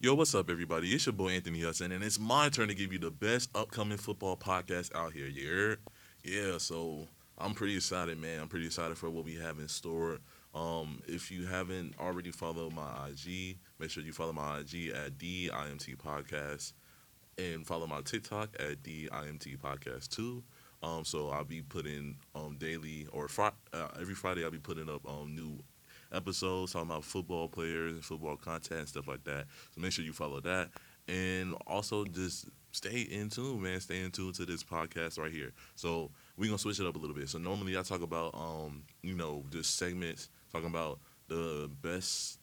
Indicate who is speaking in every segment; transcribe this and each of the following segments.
Speaker 1: Yo, what's up, everybody? It's your boy Anthony Hudson, and it's my turn to give you the best upcoming football podcast out here. Yeah, yeah. So I'm pretty excited, man. I'm pretty excited for what we have in store. Um, if you haven't already followed my IG, make sure you follow my IG at the IMT Podcast, and follow my TikTok at the IMT Podcast too. Um, so I'll be putting um daily or fri- uh, every Friday I'll be putting up um new episodes talking about football players and football content and stuff like that. So make sure you follow that. And also just stay in tune, man. Stay in tune to this podcast right here. So we're gonna switch it up a little bit. So normally I talk about um, you know, just segments talking about the best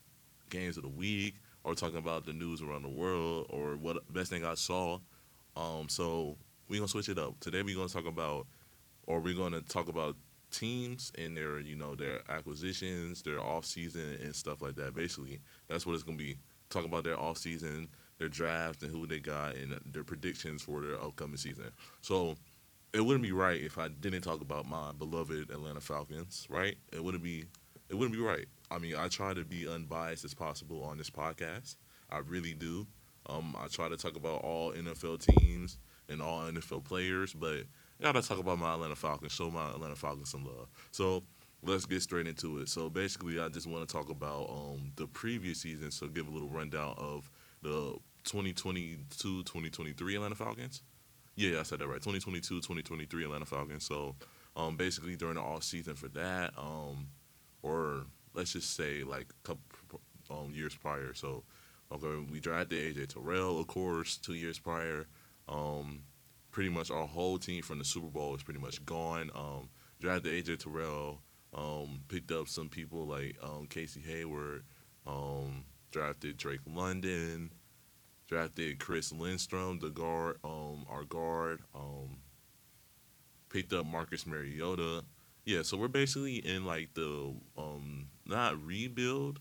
Speaker 1: games of the week or talking about the news around the world or what best thing I saw. Um, so we're gonna switch it up. Today we're gonna talk about or we're gonna talk about teams and their you know their acquisitions, their off season and stuff like that. Basically, that's what it's gonna be. Talk about their off season, their draft, and who they got, and their predictions for their upcoming season. So it wouldn't be right if I didn't talk about my beloved Atlanta Falcons. Right? It wouldn't be. It wouldn't be right. I mean, I try to be unbiased as possible on this podcast. I really do. Um, I try to talk about all NFL teams and all NFL players, but gotta talk about my Atlanta Falcons, show my Atlanta Falcons some love. So let's get straight into it. So basically, I just want to talk about um, the previous season. So give a little rundown of the 2022-2023 Atlanta Falcons. Yeah, I said that right. 2022-2023 Atlanta Falcons. So um, basically during the off season for that, um, or let's just say like a couple um, years prior. So okay, we drafted AJ Terrell, of course, two years prior. Um, pretty much our whole team from the Super Bowl is pretty much gone. Um, drafted AJ Terrell, um, picked up some people like um, Casey Hayward, um, drafted Drake London, drafted Chris Lindstrom, the guard, um, our guard, um, picked up Marcus Mariota. Yeah, so we're basically in like the not rebuild.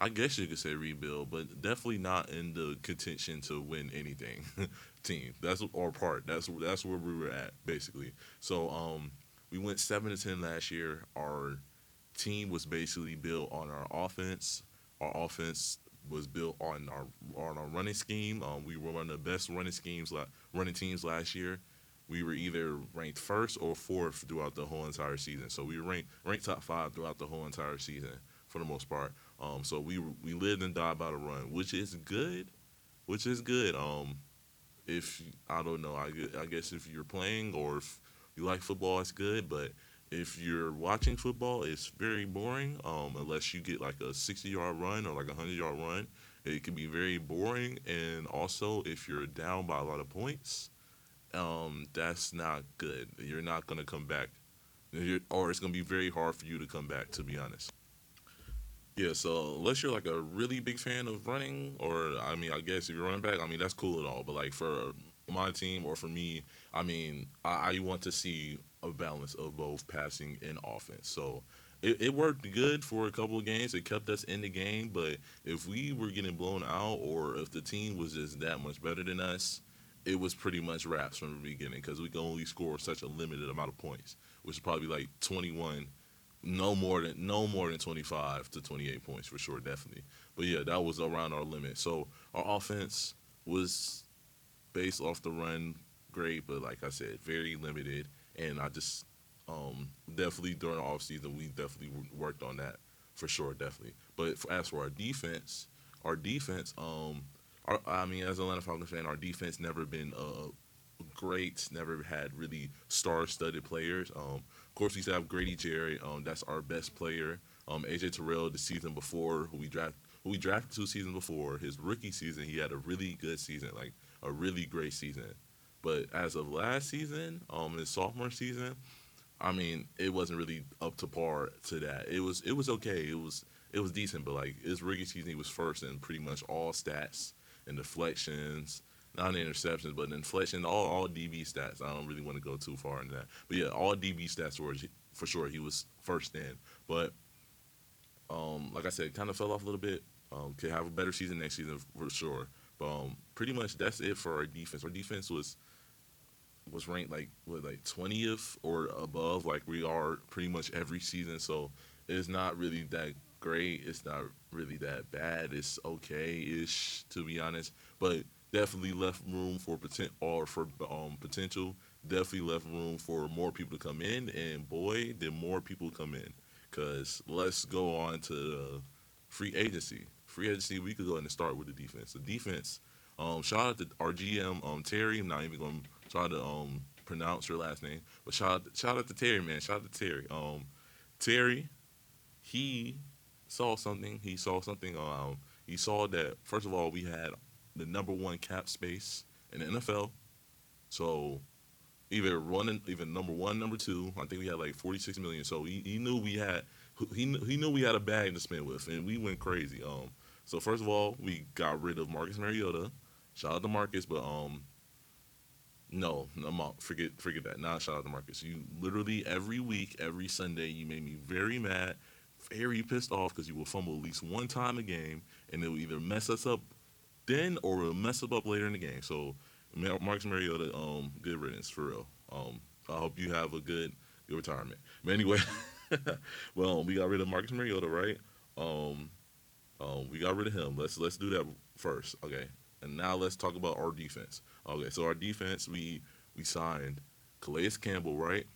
Speaker 1: I guess you could say rebuild, but definitely not in the contention to win anything. team. That's our part. That's that's where we were at basically. So um, we went seven to ten last year. Our team was basically built on our offense. Our offense was built on our on our running scheme. Um, we were one of the best running schemes, running teams last year. We were either ranked first or fourth throughout the whole entire season. So we ranked ranked top five throughout the whole entire season for the most part. Um, so we we lived and died by the run, which is good, which is good. Um, if I don't know, I, I guess if you're playing or if you like football, it's good. But if you're watching football, it's very boring. Um, unless you get like a 60 yard run or like a 100 yard run, it can be very boring. And also, if you're down by a lot of points, um, that's not good. You're not gonna come back, or it's gonna be very hard for you to come back. To be honest. Yeah, so unless you're like a really big fan of running, or I mean, I guess if you're running back, I mean that's cool and all. But like for my team or for me, I mean, I, I want to see a balance of both passing and offense. So it, it worked good for a couple of games. It kept us in the game. But if we were getting blown out, or if the team was just that much better than us, it was pretty much wraps from the beginning because we could only score such a limited amount of points, which is probably like 21 no more than no more than 25 to 28 points for sure definitely. But yeah that was around our limit. So our offense was based off the run great but like i said very limited. And i just um, definitely during the offseason we definitely worked on that for sure definitely. But for, as for our defense our defense um our, i mean as an atlanta falcons fan our defense never been uh great never had really star-studded players. Um course, we still have Grady Jarrett. Um, that's our best player. Um, AJ Terrell, the season before, who we draft, who we drafted two seasons before, his rookie season, he had a really good season, like a really great season. But as of last season, um, his sophomore season, I mean, it wasn't really up to par to that. It was, it was okay. It was, it was decent. But like his rookie season, he was first in pretty much all stats and deflections, not interceptions, but inflation, all all DB stats. I don't really want to go too far into that, but yeah, all DB stats were for sure he was first in. But um, like I said, kind of fell off a little bit. Um, could have a better season next season for sure. But um, pretty much that's it for our defense. Our defense was was ranked like what like twentieth or above, like we are pretty much every season. So it's not really that great. It's not really that bad. It's okay ish to be honest, but definitely left room for potent or for um potential. Definitely left room for more people to come in, and boy, did more people come in. Cause let's go on to free agency. Free agency, we could go and start with the defense. The defense, um, shout out to our GM, um, Terry. I'm not even gonna try to um pronounce her last name, but shout out, shout out to Terry, man. Shout out to Terry. Um, Terry, he saw something. He saw something. Um, he saw that first of all, we had the number one cap space in the NFL. So either running, even number one, number two. I think we had like forty six million. So he, he knew we had he he knew we had a bag to spend with, and we went crazy. Um, so first of all, we got rid of Marcus Mariota. Shout out to Marcus, but um, no, no, forget forget that. Not shout out to Marcus. You literally every week, every Sunday, you made me very mad, very pissed off because you will fumble at least one time a game, and it will either mess us up then or it'll mess us up later in the game. So Marcus Mariota, um, good riddance for real. Um, I hope you have a good good retirement. But anyway, well, we got rid of Marcus Mariota, right? Um, um, we got rid of him. Let's let's do that first, okay? And now let's talk about our defense. Okay, so our defense, we we signed Calais Campbell, right?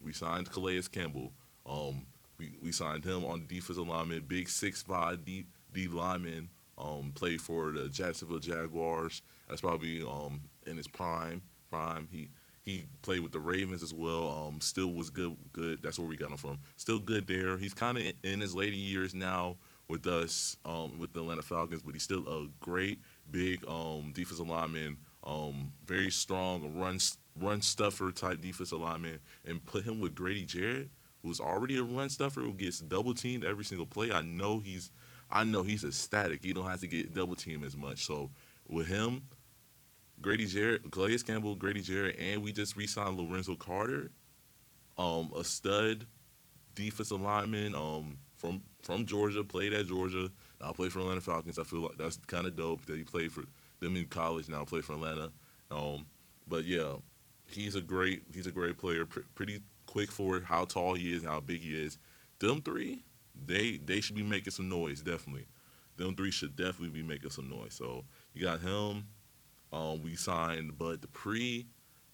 Speaker 1: We signed Calais Campbell. Um, we, we signed him on the defensive lineman, big six five D D lineman. Um, played for the Jacksonville Jaguars. That's probably um in his prime. Prime. He he played with the Ravens as well. Um, still was good. Good. That's where we got him from. Still good there. He's kind of in his later years now with us, um, with the Atlanta Falcons, but he's still a great big um defensive lineman. Um, very strong run run stuffer type defensive lineman, and put him with Grady Jarrett, who's already a run stuffer who gets double teamed every single play. I know he's, I know he's ecstatic. He don't have to get double team as much. So with him, Grady Jarrett, Calais Campbell, Grady Jarrett, and we just re-signed Lorenzo Carter, um, a stud defensive lineman um, from from Georgia, played at Georgia, now played for Atlanta Falcons. I feel like that's kind of dope that he played for them in college, now play for Atlanta. Um, but yeah, he's a great he's a great player, pr- pretty quick for how tall he is, how big he is. Them three, they they should be making some noise, definitely. Them three should definitely be making some noise. So you got him, um, we signed Bud Dupree.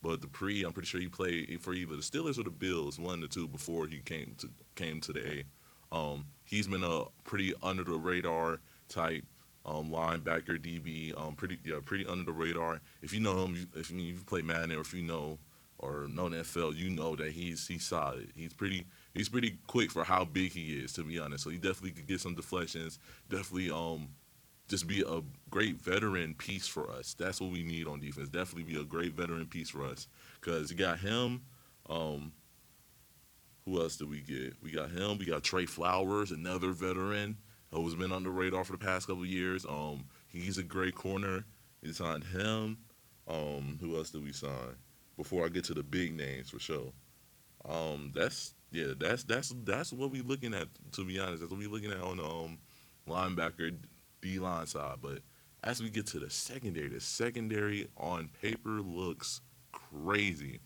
Speaker 1: Bud Dupree, I'm pretty sure he played for either the Steelers or the Bills, one or two before he came to came to the A. Um, he's been a pretty under the radar type um, linebacker DB, um, pretty yeah, pretty under the radar. If you know him, if you, you play Madden or if you know or know the NFL, you know that he's he's solid. He's pretty he's pretty quick for how big he is, to be honest. So he definitely could get some deflections. Definitely um just be a great veteran piece for us. That's what we need on defense. Definitely be a great veteran piece for us. Cause you got him. Um, who else did we get? We got him. We got Trey Flowers, another veteran who's been on the radar for the past couple years. Um, he's a great corner. We signed him. Um, who else did we sign? Before I get to the big names for sure. Um, that's yeah, that's that's that's what we're looking at. To be honest, that's what we're looking at on um, linebacker D line side. But as we get to the secondary, the secondary on paper looks crazy.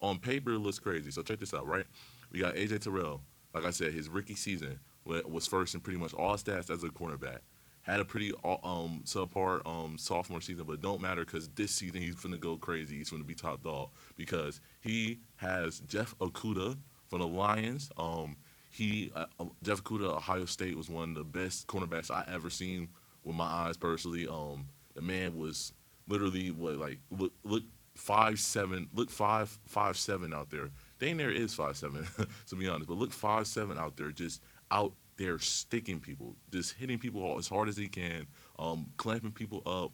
Speaker 1: On paper, looks crazy. So check this out, right? We got AJ Terrell. Like I said, his rookie season was first in pretty much all stats as a cornerback. Had a pretty uh, um subpar um sophomore season, but don't matter because this season he's gonna go crazy. He's gonna be top dog because he has Jeff Okudah from the Lions. Um, he uh, uh, Jeff Okudah, Ohio State was one of the best cornerbacks I ever seen with my eyes personally. Um, the man was literally what like look look five seven look five five seven out there. Dang there is five seven to be honest, but look five seven out there just out there sticking people, just hitting people as hard as he can, um, clamping people up,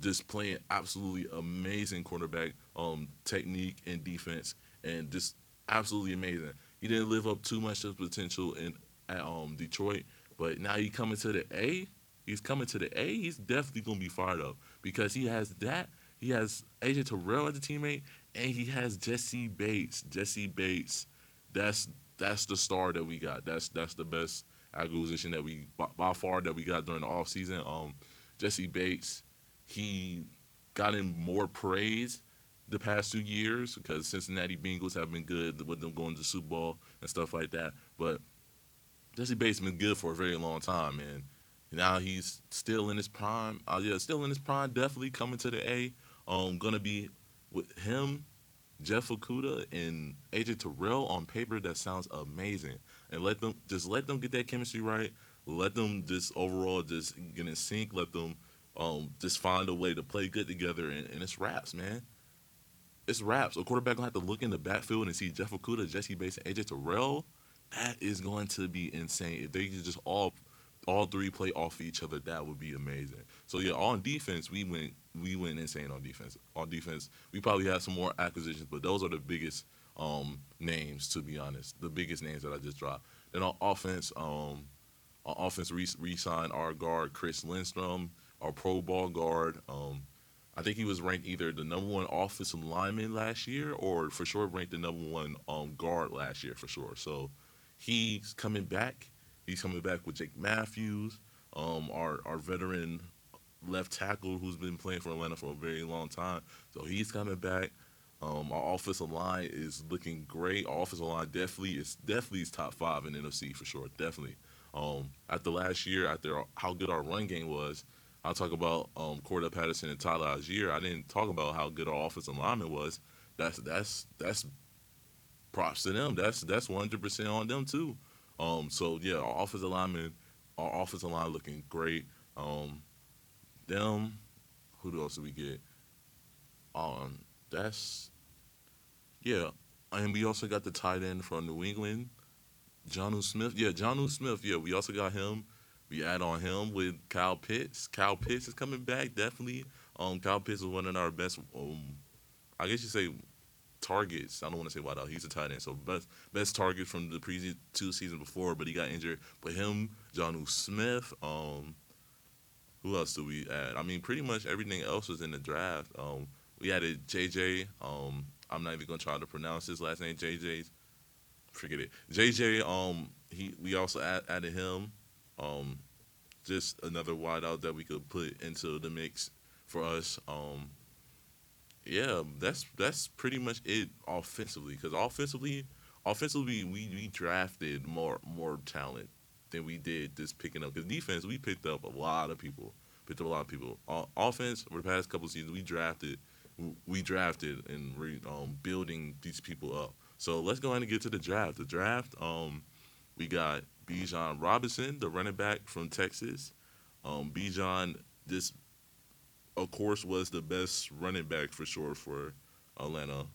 Speaker 1: just playing absolutely amazing cornerback um, technique and defense, and just absolutely amazing. He didn't live up too much to potential in at um, Detroit, but now he coming to the A. He's coming to the A. He's definitely gonna be fired up because he has that. He has AJ Terrell as a teammate, and he has Jessie Bates. Jessie Bates, that's that's the star that we got. That's that's the best acquisition that we by, by far that we got during the offseason. Um, Jessie Bates, he got in more praise the past two years because Cincinnati Bengals have been good with them going to the Super Bowl and stuff like that. But Jessie Bates been good for a very long time, and now he's still in his prime. Uh, yeah, still in his prime. Definitely coming to the A. Um, gonna be with him, Jeff Okudah, and AJ Terrell on paper. That sounds amazing. And let them just let them get that chemistry right. Let them just overall just get in sync. Let them um, just find a way to play good together, and, and it's raps, man. It's raps. A quarterback gonna have to look in the backfield and see Jeff Okudah, Jessie Bates, and AJ Terrell. That is going to be insane. If they could just all all three play off each other, that would be amazing. So yeah, on defense, we went we went insane on defense. On defense, we probably had some more acquisitions, but those are the biggest um, names to be honest. The biggest names that I just dropped. Then on offense, um, on offense re- signed our guard Chris Lindstrom, our Pro Bowl guard. Um, I think he was ranked either the number one offensive lineman last year, or for sure ranked the number one um, guard last year for sure. So he's coming back He's coming back with Jake Matthews, um, our our veteran left tackle who's been playing for Atlanta for a very long time. So he's coming back. Um, our offensive line is looking great. Our offensive line definitely is definitely is top five in NFC for sure. Definitely. Um, after last year, after how good our run game was, I'll talk about um, Cordarrelle Patterson and Tyler Allgeier. I didn't talk about how good our offensive lineman was. That's that's that's props to them. That's that's 100 percent on them too. Um, so yeah, our offensive lineman, our offensive line looking great. Um, them, who else do we get? Um, that's yeah, and we also got the tight end from New England, Jonnu Smith. Yeah, Jonnu Smith. Yeah, we also got him. We add on him with Kyle Pitts. Kyle Pitts is coming back definitely. Um, Kyle Pitts is one of our best. Um, I guess you say targets. I don't want to say wide out. He's a tight end, so best best target from the previous two seasons before, but he got injured. But him, Jonnu Smith, um, who else do we add? I mean, pretty much everything else was in the draft. Um, we added JJ. Um, I'm not even gonna try to pronounce his last name. JJ, forget it. JJ. Um, he we also add, added him. Um, just another wideout that we could put into the mix for us. Um, yeah, that's that's pretty much it offensively. Because offensively, offensively, we, we drafted more more talent than we did just picking up. Because defense, we picked up a lot of people. Picked up a lot of people. offense, over the past couple seasons, we drafted, we drafted and re, um, building these people up. So let's go ahead and get to the draft. The draft, um, we got Bijan Robinson, the running back from Texas. Um, Bijan, this of course, was the best running back for sure for Atlanta.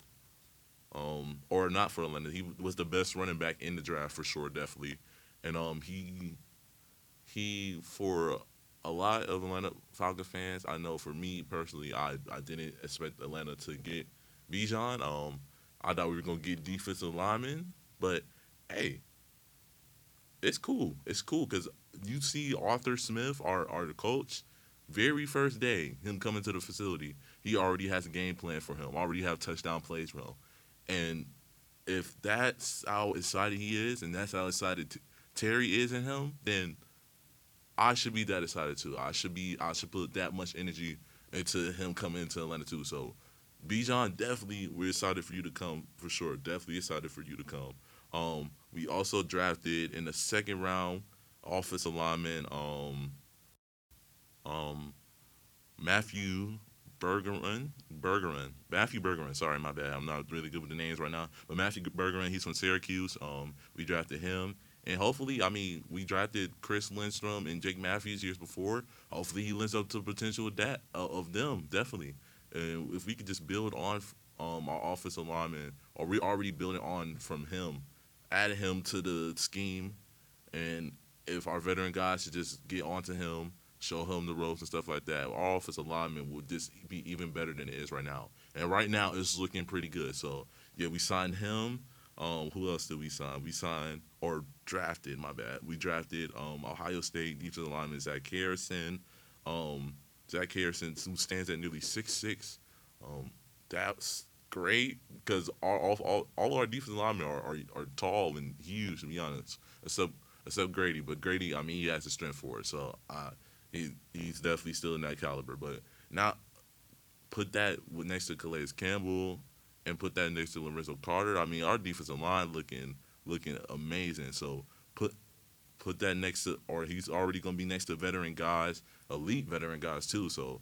Speaker 1: Um, or not for Atlanta. He was the best running back in the draft for sure, definitely. And um, he he for a lot of Atlanta Falcons fans, I know for me personally, I, I didn't expect Atlanta to get Bijan. Um, I thought we were gonna get defensive linemen, but hey, it's cool. It's cool because you see Arthur Smith, our our coach very first day, him coming to the facility, he already has a game plan for him. Already have touchdown plays for him, and if that's how excited he is, and that's how excited Terry is in him, then I should be that excited too. I should be. I should put that much energy into him coming into Atlanta too. So, Bijan, definitely, we're excited for you to come for sure. Definitely excited for you to come. Um, we also drafted in the second round offensive lineman. Um, um, Matthew Bergeron, Bergeron, Matthew Bergeron. Sorry, my bad. I'm not really good with the names right now. But Matthew Bergeron, he's from Syracuse. Um, we drafted him, and hopefully, I mean, we drafted Chris Lindstrom and Jake Matthews years before. Hopefully, he lives up to the potential of that uh, of them definitely. And if we could just build on um, our offensive lineman, or we already building on from him, add him to the scheme, and if our veteran guys should just get onto him show him the ropes and stuff like that. Our offensive lineman will just be even better than it is right now. And right now, it's looking pretty good. So yeah, we signed him. Um, who else did we sign? We signed or drafted. My bad. We drafted um, Ohio State defensive lineman Zach Harrison. Um, Zach Harrison, who stands at nearly six six. Um, that's great because all, all, all our defensive linemen are, are, are tall and huge. To be honest, except except Grady, but Grady, I mean, he has the strength for it. So uh, he, he's definitely still in that caliber. But now put that next to Calais Campbell and put that next to Lorenzo Carter. I mean, our defensive line looking looking amazing. So put put that next to, or he's already gonna be next to veteran guys, elite veteran guys too. So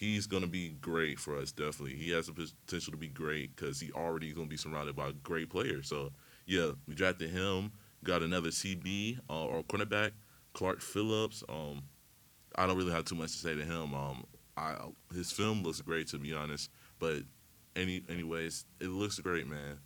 Speaker 1: he's gonna be great for us. Definitely, he has the potential to be great because he already gonna be surrounded by great players. So yeah, we drafted him. Got another CB uh, or cornerback, Clark Phillips. Um, I don't really have too much to say to him. Um, I his film looks great to be honest, but any anyways, it looks great, man.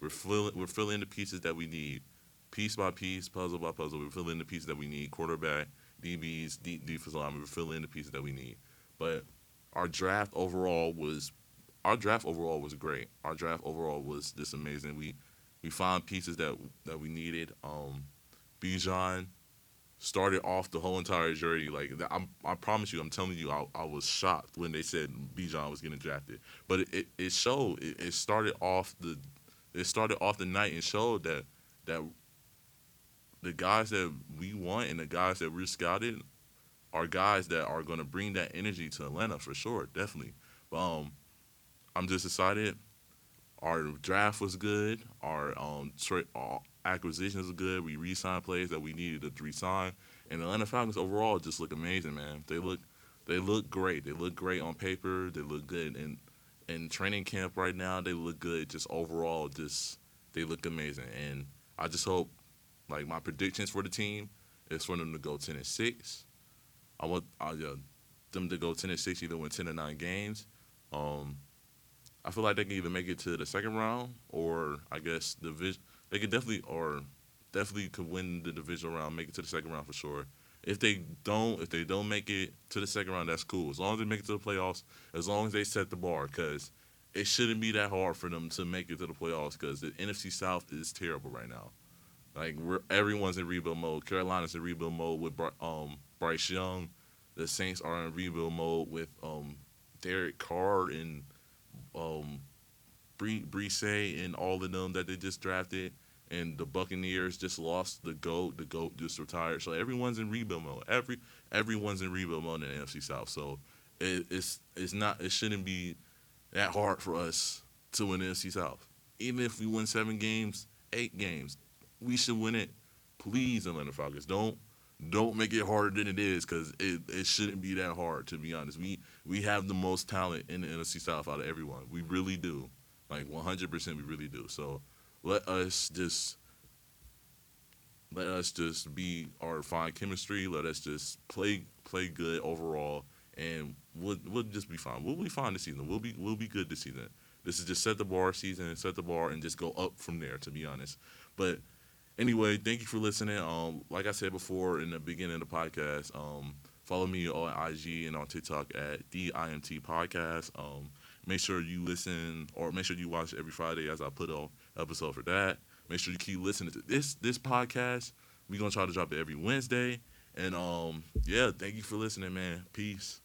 Speaker 1: We're filling we're filling the pieces that we need, piece by piece, puzzle by puzzle. We're filling the pieces that we need. Quarterback, DBs, D, defensive line. We're filling the pieces that we need. But our draft overall was our draft overall was great. Our draft overall was just amazing. We we found pieces that that we needed. Um, Bijan started off the whole entire journey. Like I'm, I promise you, I'm telling you, I, I was shocked when they said Bijan was getting drafted. But it, it, it showed. It, it, started off the, it started off the night and showed that that the guys that we want and the guys that we're scouted are guys that are going to bring that energy to Atlanta for sure, definitely. But um, I'm just excited. Our draft was good. Our um, tra- acquisitions are good. We re-signed players that we needed to re-sign, and the Atlanta Falcons overall just look amazing, man. They look they look great. They look great on paper. They look good in in training camp right now. They look good. Just overall, just they look amazing. And I just hope, like my predictions for the team is for them to go ten and six. I want uh, them to go ten and six, either win ten or nine games. Um, I feel like they can either make it to the second round or I guess the they could definitely or definitely could win the divisional round, make it to the second round for sure. If they don't, if they don't make it to the second round, that's cool. As long as they make it to the playoffs, as long as they set the bar, because it shouldn't be that hard for them to make it to the playoffs. Because the NFC South is terrible right now. Like we're everyone's in rebuild mode. Carolina's in rebuild mode with um, Bryce Young. The Saints are in rebuild mode with um, Derek Carr and um, Breece and all of them that they just drafted and the Buccaneers just lost the goat. The goat just retired. So everyone's in rebuild mode. Every everyone's in rebuild mode in the NFC South. So it, it's it's not it shouldn't be that hard for us to win the NFC South. Even if we win seven games, eight games, we should win it. Please, Atlanta Falcons, don't don't make it harder than it is because it, it shouldn't be that hard. To be honest, we we have the most talent in the NFC South out of everyone. We really do, like 100%. We really do. So let us just let us just be our fine chemistry. Let us just play play good overall, and we'll we'll just be fine. We'll be fine this season. We'll be we'll be good this season. This is just set the bar season, and set the bar, and just go up from there. To be honest, but anyway, thank you for listening. Um, like I said before in the beginning of the podcast, um, follow me on IG and on TikTok at the IMT Podcast. Um, make sure you listen or make sure you watch every Friday as I put on episode for that. Make sure you keep listening to this this podcast. We're gonna try to drop it every Wednesday. And um, yeah, thank you for listening, man. Peace.